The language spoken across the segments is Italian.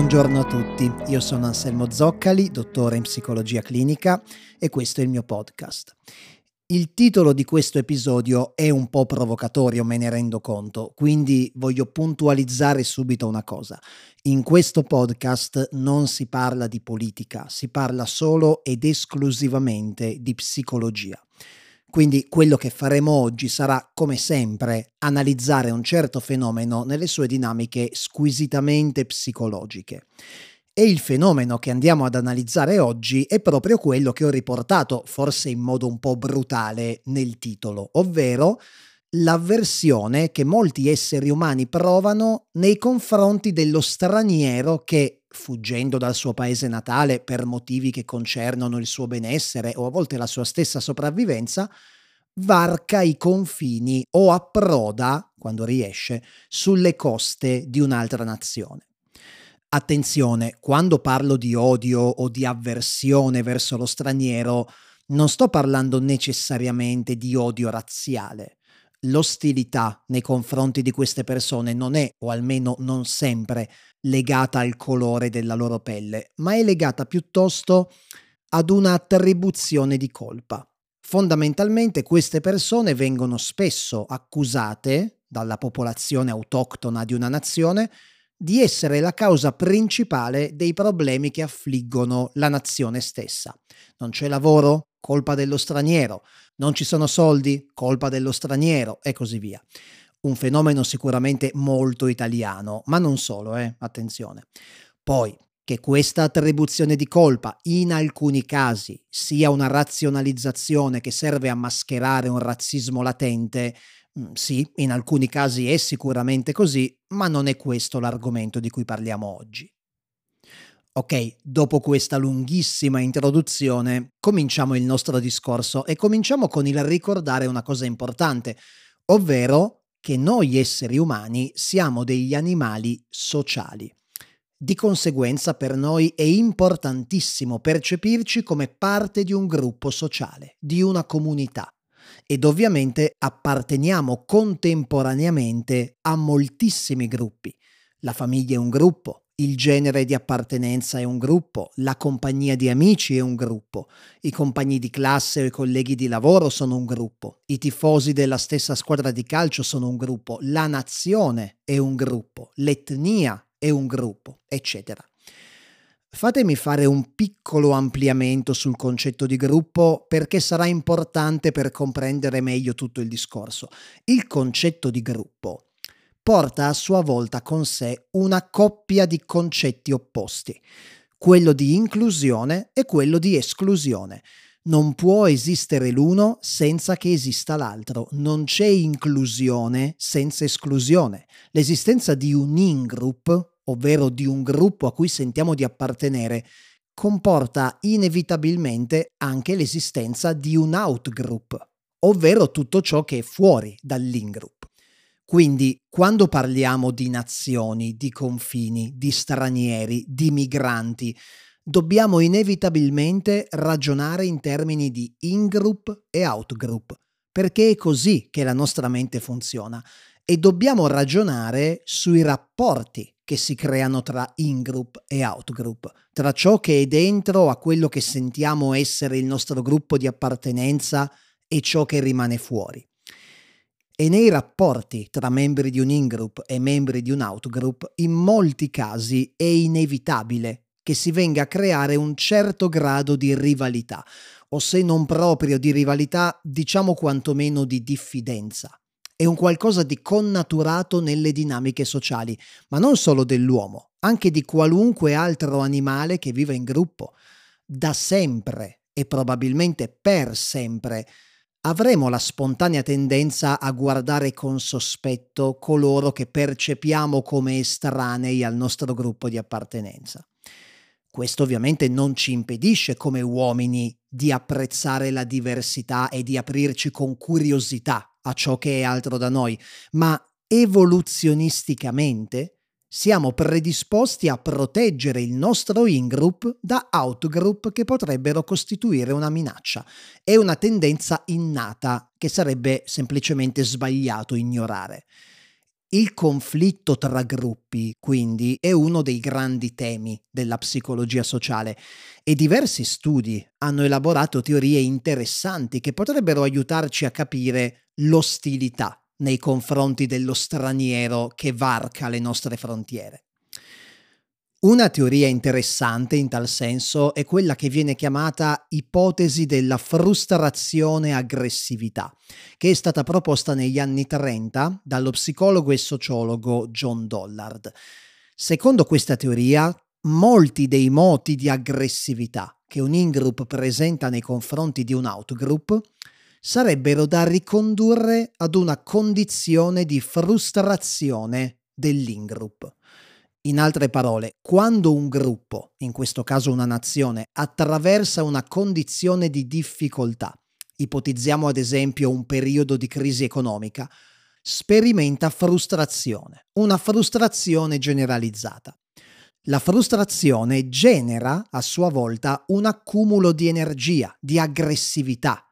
Buongiorno a tutti, io sono Anselmo Zoccali, dottore in psicologia clinica e questo è il mio podcast. Il titolo di questo episodio è un po' provocatorio, me ne rendo conto, quindi voglio puntualizzare subito una cosa. In questo podcast non si parla di politica, si parla solo ed esclusivamente di psicologia. Quindi quello che faremo oggi sarà, come sempre, analizzare un certo fenomeno nelle sue dinamiche squisitamente psicologiche. E il fenomeno che andiamo ad analizzare oggi è proprio quello che ho riportato, forse in modo un po' brutale, nel titolo, ovvero l'avversione che molti esseri umani provano nei confronti dello straniero che, fuggendo dal suo paese natale per motivi che concernono il suo benessere o a volte la sua stessa sopravvivenza, varca i confini o approda, quando riesce, sulle coste di un'altra nazione. Attenzione, quando parlo di odio o di avversione verso lo straniero, non sto parlando necessariamente di odio razziale l'ostilità nei confronti di queste persone non è, o almeno non sempre, legata al colore della loro pelle, ma è legata piuttosto ad un'attribuzione di colpa. Fondamentalmente queste persone vengono spesso accusate dalla popolazione autoctona di una nazione di essere la causa principale dei problemi che affliggono la nazione stessa. Non c'è lavoro? Colpa dello straniero. Non ci sono soldi? Colpa dello straniero e così via. Un fenomeno sicuramente molto italiano, ma non solo, eh? attenzione. Poi, che questa attribuzione di colpa in alcuni casi sia una razionalizzazione che serve a mascherare un razzismo latente, Mm, sì, in alcuni casi è sicuramente così, ma non è questo l'argomento di cui parliamo oggi. Ok, dopo questa lunghissima introduzione, cominciamo il nostro discorso e cominciamo con il ricordare una cosa importante, ovvero che noi esseri umani siamo degli animali sociali. Di conseguenza per noi è importantissimo percepirci come parte di un gruppo sociale, di una comunità ed ovviamente apparteniamo contemporaneamente a moltissimi gruppi. La famiglia è un gruppo, il genere di appartenenza è un gruppo, la compagnia di amici è un gruppo, i compagni di classe o i colleghi di lavoro sono un gruppo, i tifosi della stessa squadra di calcio sono un gruppo, la nazione è un gruppo, l'etnia è un gruppo, eccetera. Fatemi fare un piccolo ampliamento sul concetto di gruppo perché sarà importante per comprendere meglio tutto il discorso. Il concetto di gruppo porta a sua volta con sé una coppia di concetti opposti, quello di inclusione e quello di esclusione. Non può esistere l'uno senza che esista l'altro, non c'è inclusione senza esclusione. L'esistenza di un in-group ovvero di un gruppo a cui sentiamo di appartenere, comporta inevitabilmente anche l'esistenza di un outgroup, ovvero tutto ciò che è fuori dall'in-group. Quindi, quando parliamo di nazioni, di confini, di stranieri, di migranti, dobbiamo inevitabilmente ragionare in termini di in-group e out-group, perché è così che la nostra mente funziona e dobbiamo ragionare sui rapporti che si creano tra in-group e out-group, tra ciò che è dentro a quello che sentiamo essere il nostro gruppo di appartenenza e ciò che rimane fuori. E nei rapporti tra membri di un in-group e membri di un out-group, in molti casi è inevitabile che si venga a creare un certo grado di rivalità, o se non proprio di rivalità, diciamo quantomeno di diffidenza è un qualcosa di connaturato nelle dinamiche sociali, ma non solo dell'uomo, anche di qualunque altro animale che viva in gruppo. Da sempre e probabilmente per sempre avremo la spontanea tendenza a guardare con sospetto coloro che percepiamo come estranei al nostro gruppo di appartenenza. Questo ovviamente non ci impedisce come uomini di apprezzare la diversità e di aprirci con curiosità a ciò che è altro da noi, ma evoluzionisticamente siamo predisposti a proteggere il nostro in-group da out-group che potrebbero costituire una minaccia. È una tendenza innata che sarebbe semplicemente sbagliato ignorare. Il conflitto tra gruppi, quindi, è uno dei grandi temi della psicologia sociale e diversi studi hanno elaborato teorie interessanti che potrebbero aiutarci a capire l'ostilità nei confronti dello straniero che varca le nostre frontiere. Una teoria interessante in tal senso è quella che viene chiamata ipotesi della frustrazione aggressività, che è stata proposta negli anni 30 dallo psicologo e sociologo John Dollard. Secondo questa teoria, molti dei moti di aggressività che un in-group presenta nei confronti di un out-group sarebbero da ricondurre ad una condizione di frustrazione dell'in-group. In altre parole, quando un gruppo, in questo caso una nazione, attraversa una condizione di difficoltà, ipotizziamo ad esempio un periodo di crisi economica, sperimenta frustrazione, una frustrazione generalizzata. La frustrazione genera a sua volta un accumulo di energia, di aggressività,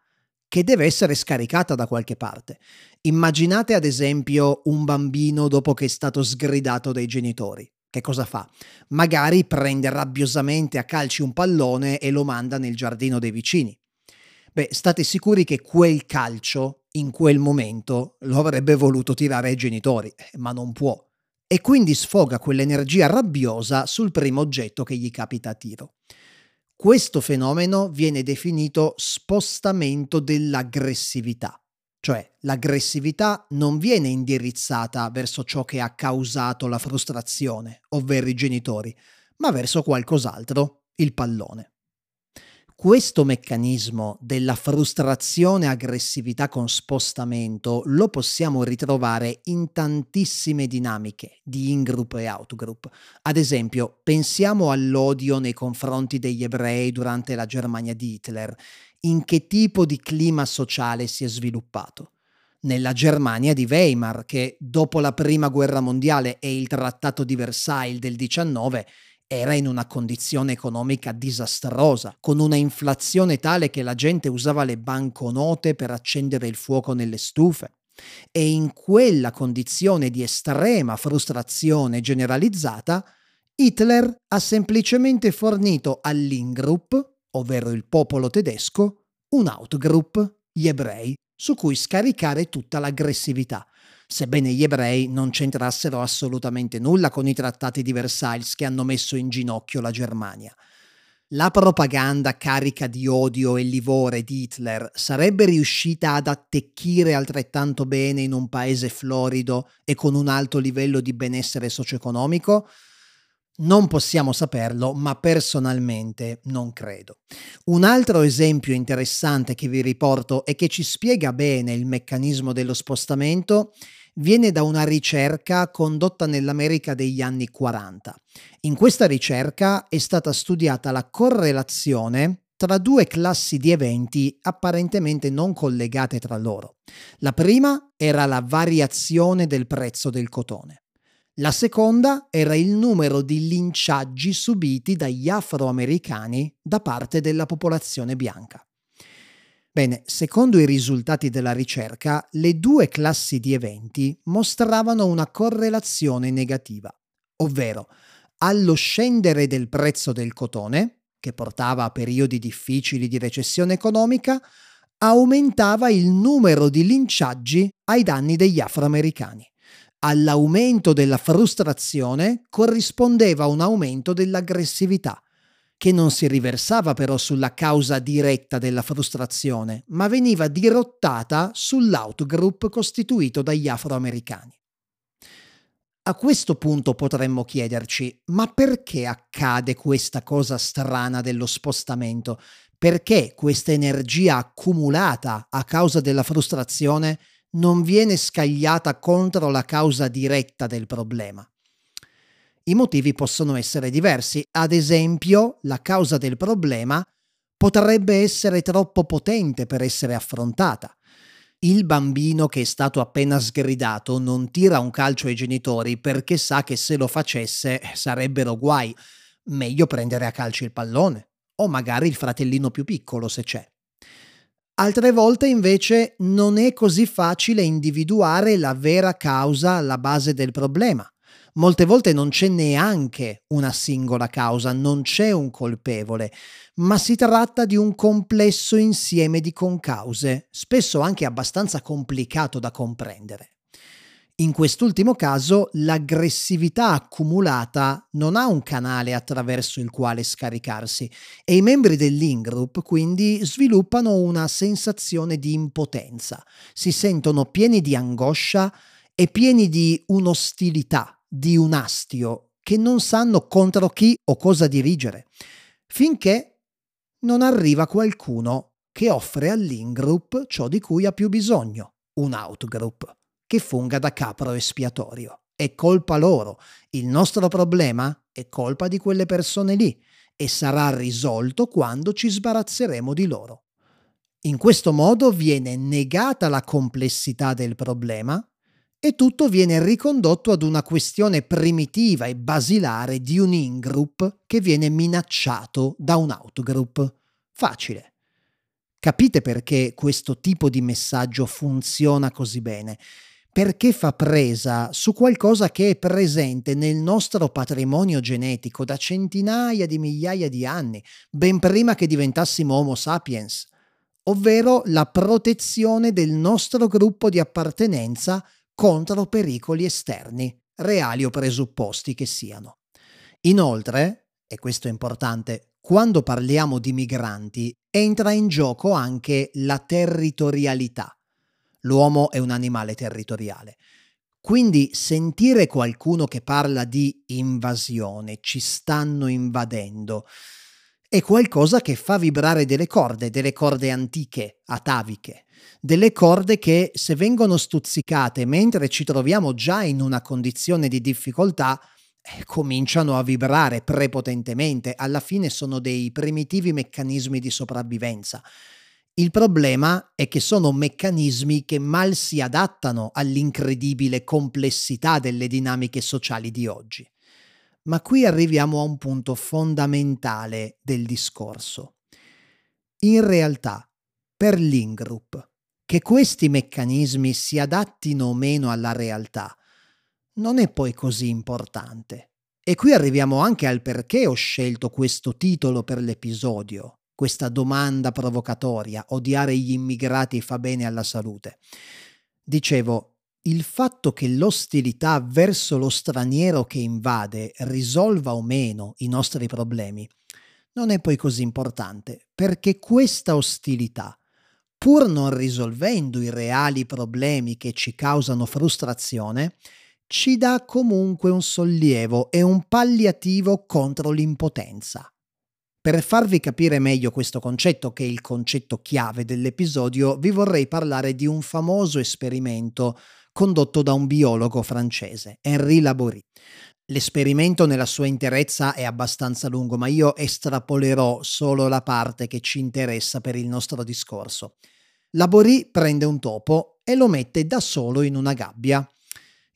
che deve essere scaricata da qualche parte. Immaginate ad esempio un bambino dopo che è stato sgridato dai genitori che cosa fa? Magari prende rabbiosamente a calci un pallone e lo manda nel giardino dei vicini. Beh, state sicuri che quel calcio, in quel momento, lo avrebbe voluto tirare ai genitori, ma non può. E quindi sfoga quell'energia rabbiosa sul primo oggetto che gli capita a tiro. Questo fenomeno viene definito spostamento dell'aggressività. Cioè l'aggressività non viene indirizzata verso ciò che ha causato la frustrazione, ovvero i genitori, ma verso qualcos'altro, il pallone. Questo meccanismo della frustrazione-aggressività con spostamento lo possiamo ritrovare in tantissime dinamiche di in-group e out-group. Ad esempio, pensiamo all'odio nei confronti degli ebrei durante la Germania di Hitler in che tipo di clima sociale si è sviluppato. Nella Germania di Weimar, che dopo la Prima Guerra Mondiale e il Trattato di Versailles del 19 era in una condizione economica disastrosa, con una inflazione tale che la gente usava le banconote per accendere il fuoco nelle stufe. E in quella condizione di estrema frustrazione generalizzata, Hitler ha semplicemente fornito all'Ingroup ovvero il popolo tedesco, un outgroup, gli ebrei, su cui scaricare tutta l'aggressività, sebbene gli ebrei non c'entrassero assolutamente nulla con i trattati di Versailles che hanno messo in ginocchio la Germania. La propaganda carica di odio e livore di Hitler sarebbe riuscita ad attecchire altrettanto bene in un paese florido e con un alto livello di benessere socio-economico? Non possiamo saperlo, ma personalmente non credo. Un altro esempio interessante che vi riporto e che ci spiega bene il meccanismo dello spostamento viene da una ricerca condotta nell'America degli anni 40. In questa ricerca è stata studiata la correlazione tra due classi di eventi apparentemente non collegate tra loro. La prima era la variazione del prezzo del cotone. La seconda era il numero di linciaggi subiti dagli afroamericani da parte della popolazione bianca. Bene, secondo i risultati della ricerca, le due classi di eventi mostravano una correlazione negativa, ovvero allo scendere del prezzo del cotone, che portava a periodi difficili di recessione economica, aumentava il numero di linciaggi ai danni degli afroamericani. All'aumento della frustrazione corrispondeva un aumento dell'aggressività, che non si riversava però sulla causa diretta della frustrazione, ma veniva dirottata sull'outgroup costituito dagli afroamericani. A questo punto potremmo chiederci, ma perché accade questa cosa strana dello spostamento? Perché questa energia accumulata a causa della frustrazione non viene scagliata contro la causa diretta del problema. I motivi possono essere diversi, ad esempio la causa del problema potrebbe essere troppo potente per essere affrontata. Il bambino che è stato appena sgridato non tira un calcio ai genitori perché sa che se lo facesse sarebbero guai. Meglio prendere a calcio il pallone, o magari il fratellino più piccolo se c'è. Altre volte invece non è così facile individuare la vera causa alla base del problema. Molte volte non c'è neanche una singola causa, non c'è un colpevole, ma si tratta di un complesso insieme di concause, spesso anche abbastanza complicato da comprendere. In quest'ultimo caso l'aggressività accumulata non ha un canale attraverso il quale scaricarsi e i membri dell'ingroup quindi sviluppano una sensazione di impotenza, si sentono pieni di angoscia e pieni di un'ostilità, di un astio, che non sanno contro chi o cosa dirigere, finché non arriva qualcuno che offre all'ingroup ciò di cui ha più bisogno, un outgroup che funga da capro espiatorio. È colpa loro. Il nostro problema è colpa di quelle persone lì e sarà risolto quando ci sbarazzeremo di loro. In questo modo viene negata la complessità del problema e tutto viene ricondotto ad una questione primitiva e basilare di un in-group che viene minacciato da un out-group. Facile. Capite perché questo tipo di messaggio funziona così bene? perché fa presa su qualcosa che è presente nel nostro patrimonio genetico da centinaia di migliaia di anni, ben prima che diventassimo Homo sapiens, ovvero la protezione del nostro gruppo di appartenenza contro pericoli esterni, reali o presupposti che siano. Inoltre, e questo è importante, quando parliamo di migranti entra in gioco anche la territorialità L'uomo è un animale territoriale. Quindi sentire qualcuno che parla di invasione, ci stanno invadendo, è qualcosa che fa vibrare delle corde, delle corde antiche, ataviche, delle corde che se vengono stuzzicate mentre ci troviamo già in una condizione di difficoltà, eh, cominciano a vibrare prepotentemente, alla fine sono dei primitivi meccanismi di sopravvivenza. Il problema è che sono meccanismi che mal si adattano all'incredibile complessità delle dinamiche sociali di oggi. Ma qui arriviamo a un punto fondamentale del discorso. In realtà, per l'ingroup, che questi meccanismi si adattino o meno alla realtà, non è poi così importante. E qui arriviamo anche al perché ho scelto questo titolo per l'episodio, questa domanda provocatoria, odiare gli immigrati fa bene alla salute. Dicevo, il fatto che l'ostilità verso lo straniero che invade risolva o meno i nostri problemi non è poi così importante, perché questa ostilità, pur non risolvendo i reali problemi che ci causano frustrazione, ci dà comunque un sollievo e un palliativo contro l'impotenza. Per farvi capire meglio questo concetto, che è il concetto chiave dell'episodio, vi vorrei parlare di un famoso esperimento condotto da un biologo francese, Henri Laborie. L'esperimento nella sua interezza è abbastanza lungo, ma io estrapolerò solo la parte che ci interessa per il nostro discorso. Laborie prende un topo e lo mette da solo in una gabbia.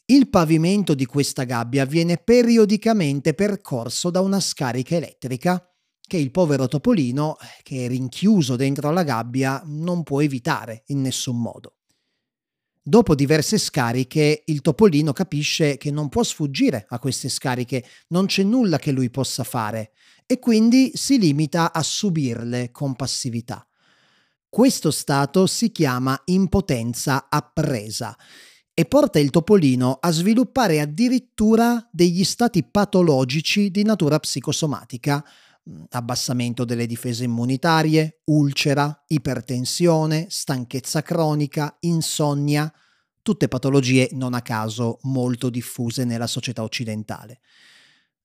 Il pavimento di questa gabbia viene periodicamente percorso da una scarica elettrica che il povero topolino, che è rinchiuso dentro la gabbia, non può evitare in nessun modo. Dopo diverse scariche, il topolino capisce che non può sfuggire a queste scariche, non c'è nulla che lui possa fare e quindi si limita a subirle con passività. Questo stato si chiama impotenza appresa e porta il topolino a sviluppare addirittura degli stati patologici di natura psicosomatica, abbassamento delle difese immunitarie, ulcera, ipertensione, stanchezza cronica, insonnia, tutte patologie non a caso molto diffuse nella società occidentale.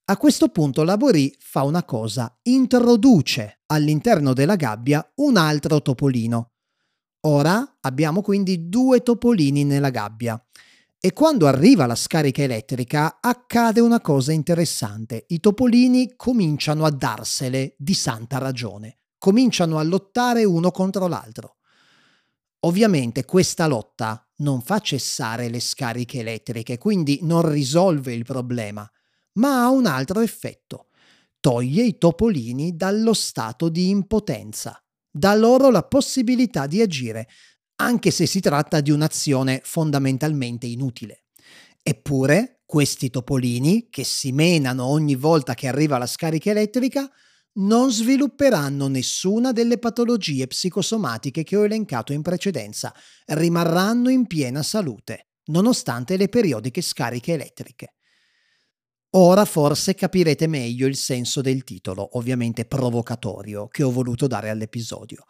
A questo punto Labori fa una cosa, introduce all'interno della gabbia un altro topolino. Ora abbiamo quindi due topolini nella gabbia e quando arriva la scarica elettrica accade una cosa interessante. I topolini cominciano a darsele di santa ragione, cominciano a lottare uno contro l'altro. Ovviamente questa lotta non fa cessare le scariche elettriche, quindi non risolve il problema, ma ha un altro effetto. Toglie i topolini dallo stato di impotenza, dà loro la possibilità di agire, anche se si tratta di un'azione fondamentalmente inutile. Eppure, questi topolini, che si menano ogni volta che arriva la scarica elettrica, non svilupperanno nessuna delle patologie psicosomatiche che ho elencato in precedenza, rimarranno in piena salute, nonostante le periodiche scariche elettriche. Ora forse capirete meglio il senso del titolo, ovviamente provocatorio, che ho voluto dare all'episodio.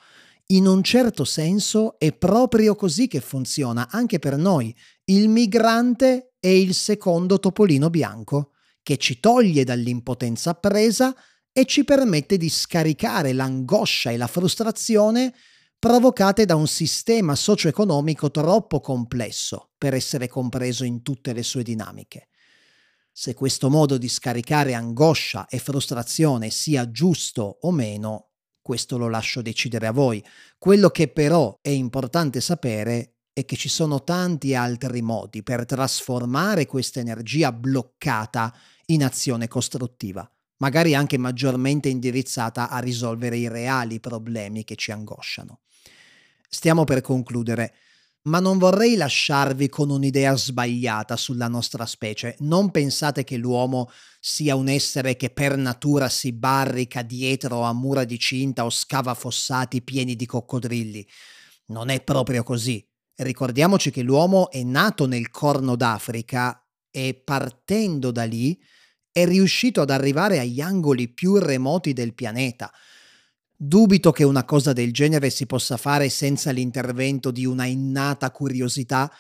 In un certo senso è proprio così che funziona anche per noi. Il migrante è il secondo topolino bianco, che ci toglie dall'impotenza presa e ci permette di scaricare l'angoscia e la frustrazione provocate da un sistema socio-economico troppo complesso per essere compreso in tutte le sue dinamiche. Se questo modo di scaricare angoscia e frustrazione sia giusto o meno, questo lo lascio decidere a voi. Quello che però è importante sapere è che ci sono tanti altri modi per trasformare questa energia bloccata in azione costruttiva magari anche maggiormente indirizzata a risolvere i reali problemi che ci angosciano. Stiamo per concludere, ma non vorrei lasciarvi con un'idea sbagliata sulla nostra specie. Non pensate che l'uomo sia un essere che per natura si barrica dietro a mura di cinta o scava fossati pieni di coccodrilli. Non è proprio così. Ricordiamoci che l'uomo è nato nel Corno d'Africa e partendo da lì è riuscito ad arrivare agli angoli più remoti del pianeta. Dubito che una cosa del genere si possa fare senza l'intervento di una innata curiosità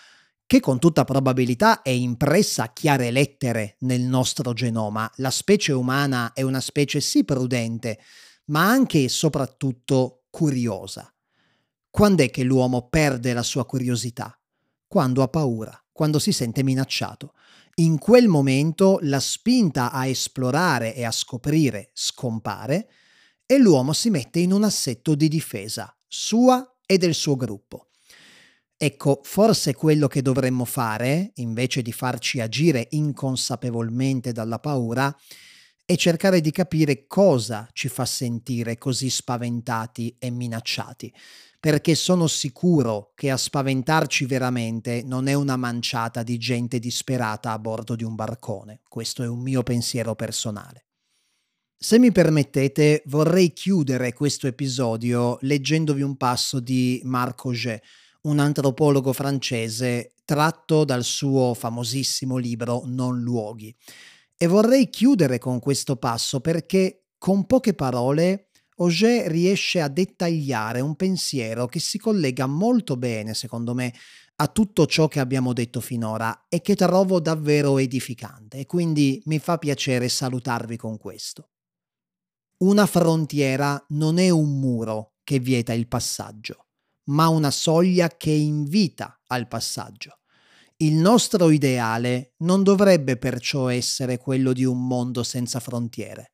che con tutta probabilità è impressa a chiare lettere nel nostro genoma. La specie umana è una specie sì prudente, ma anche e soprattutto curiosa. Quando è che l'uomo perde la sua curiosità? Quando ha paura, quando si sente minacciato. In quel momento la spinta a esplorare e a scoprire scompare e l'uomo si mette in un assetto di difesa sua e del suo gruppo. Ecco, forse quello che dovremmo fare, invece di farci agire inconsapevolmente dalla paura, è cercare di capire cosa ci fa sentire così spaventati e minacciati perché sono sicuro che a spaventarci veramente non è una manciata di gente disperata a bordo di un barcone. Questo è un mio pensiero personale. Se mi permettete, vorrei chiudere questo episodio leggendovi un passo di Marc Auger, un antropologo francese tratto dal suo famosissimo libro Non luoghi. E vorrei chiudere con questo passo perché con poche parole Auger riesce a dettagliare un pensiero che si collega molto bene, secondo me, a tutto ciò che abbiamo detto finora e che trovo davvero edificante e quindi mi fa piacere salutarvi con questo. Una frontiera non è un muro che vieta il passaggio, ma una soglia che invita al passaggio. Il nostro ideale non dovrebbe perciò essere quello di un mondo senza frontiere,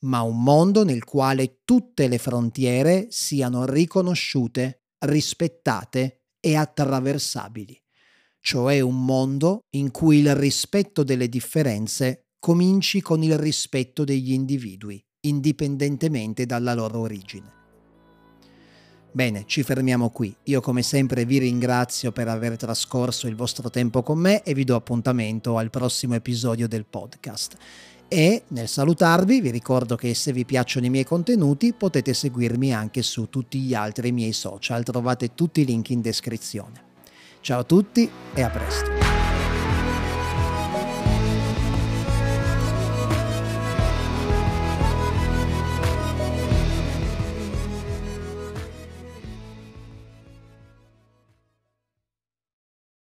ma un mondo nel quale tutte le frontiere siano riconosciute, rispettate e attraversabili, cioè un mondo in cui il rispetto delle differenze cominci con il rispetto degli individui, indipendentemente dalla loro origine. Bene, ci fermiamo qui. Io come sempre vi ringrazio per aver trascorso il vostro tempo con me e vi do appuntamento al prossimo episodio del podcast. E nel salutarvi vi ricordo che se vi piacciono i miei contenuti potete seguirmi anche su tutti gli altri miei social, trovate tutti i link in descrizione. Ciao a tutti e a presto.